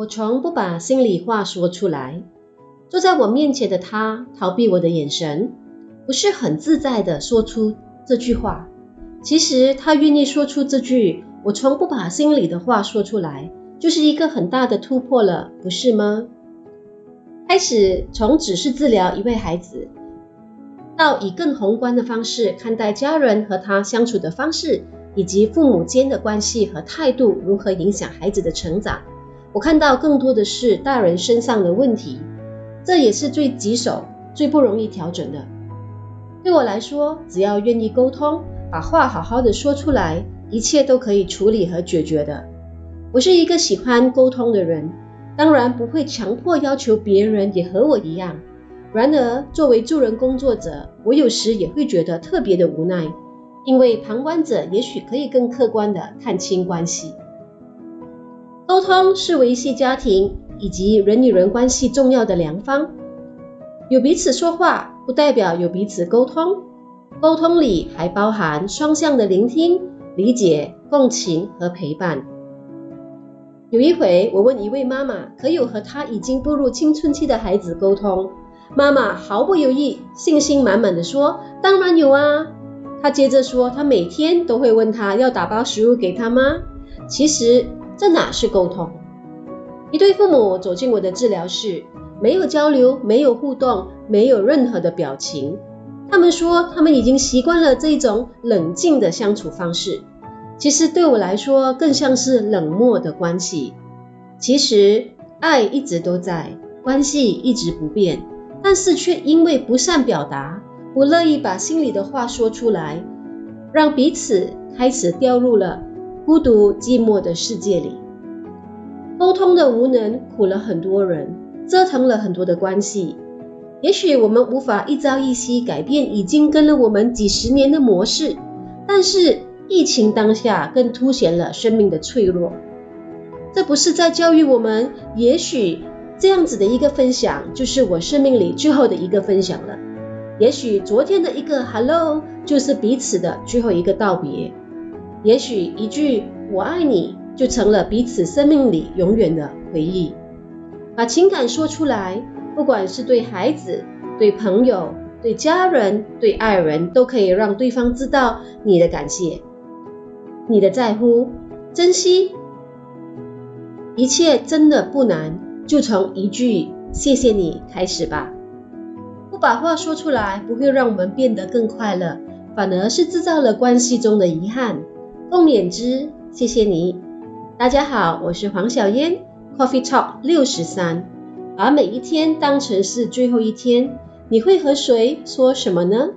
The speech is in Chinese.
我从不把心里话说出来。坐在我面前的他逃避我的眼神，不是很自在地说出这句话。其实他愿意说出这句“我从不把心里的话说出来”，就是一个很大的突破了，不是吗？开始从只是治疗一位孩子，到以更宏观的方式看待家人和他相处的方式，以及父母间的关系和态度如何影响孩子的成长。我看到更多的是大人身上的问题。这也是最棘手、最不容易调整的。对我来说，只要愿意沟通，把话好好的说出来，一切都可以处理和解决的。我是一个喜欢沟通的人，当然不会强迫要求别人也和我一样。然而，作为助人工作者，我有时也会觉得特别的无奈，因为旁观者也许可以更客观地看清关系。沟通是维系家庭以及人与人关系重要的良方。有彼此说话，不代表有彼此沟通。沟通里还包含双向的聆听、理解、共情和陪伴。有一回，我问一位妈妈，可有和她已经步入青春期的孩子沟通？妈妈毫不犹豫、信心满满地说：“当然有啊。”她接着说：“她每天都会问他要打包食物给他吗？”其实。这哪是沟通？一对父母走进我的治疗室，没有交流，没有互动，没有任何的表情。他们说，他们已经习惯了这种冷静的相处方式。其实对我来说，更像是冷漠的关系。其实爱一直都在，关系一直不变，但是却因为不善表达，不乐意把心里的话说出来，让彼此开始掉入了。孤独寂寞的世界里，沟通的无能苦了很多人，折腾了很多的关系。也许我们无法一朝一夕改变已经跟了我们几十年的模式，但是疫情当下更凸显了生命的脆弱。这不是在教育我们，也许这样子的一个分享，就是我生命里最后的一个分享了。也许昨天的一个 hello，就是彼此的最后一个道别。也许一句“我爱你”就成了彼此生命里永远的回忆。把情感说出来，不管是对孩子、对朋友、对家人、对爱人，都可以让对方知道你的感谢、你的在乎、珍惜。一切真的不难，就从一句“谢谢你”开始吧。不把话说出来，不会让我们变得更快乐，反而是制造了关系中的遗憾。共勉之，谢谢你。大家好，我是黄小嫣，Coffee Talk 六十三。把每一天当成是最后一天，你会和谁说什么呢？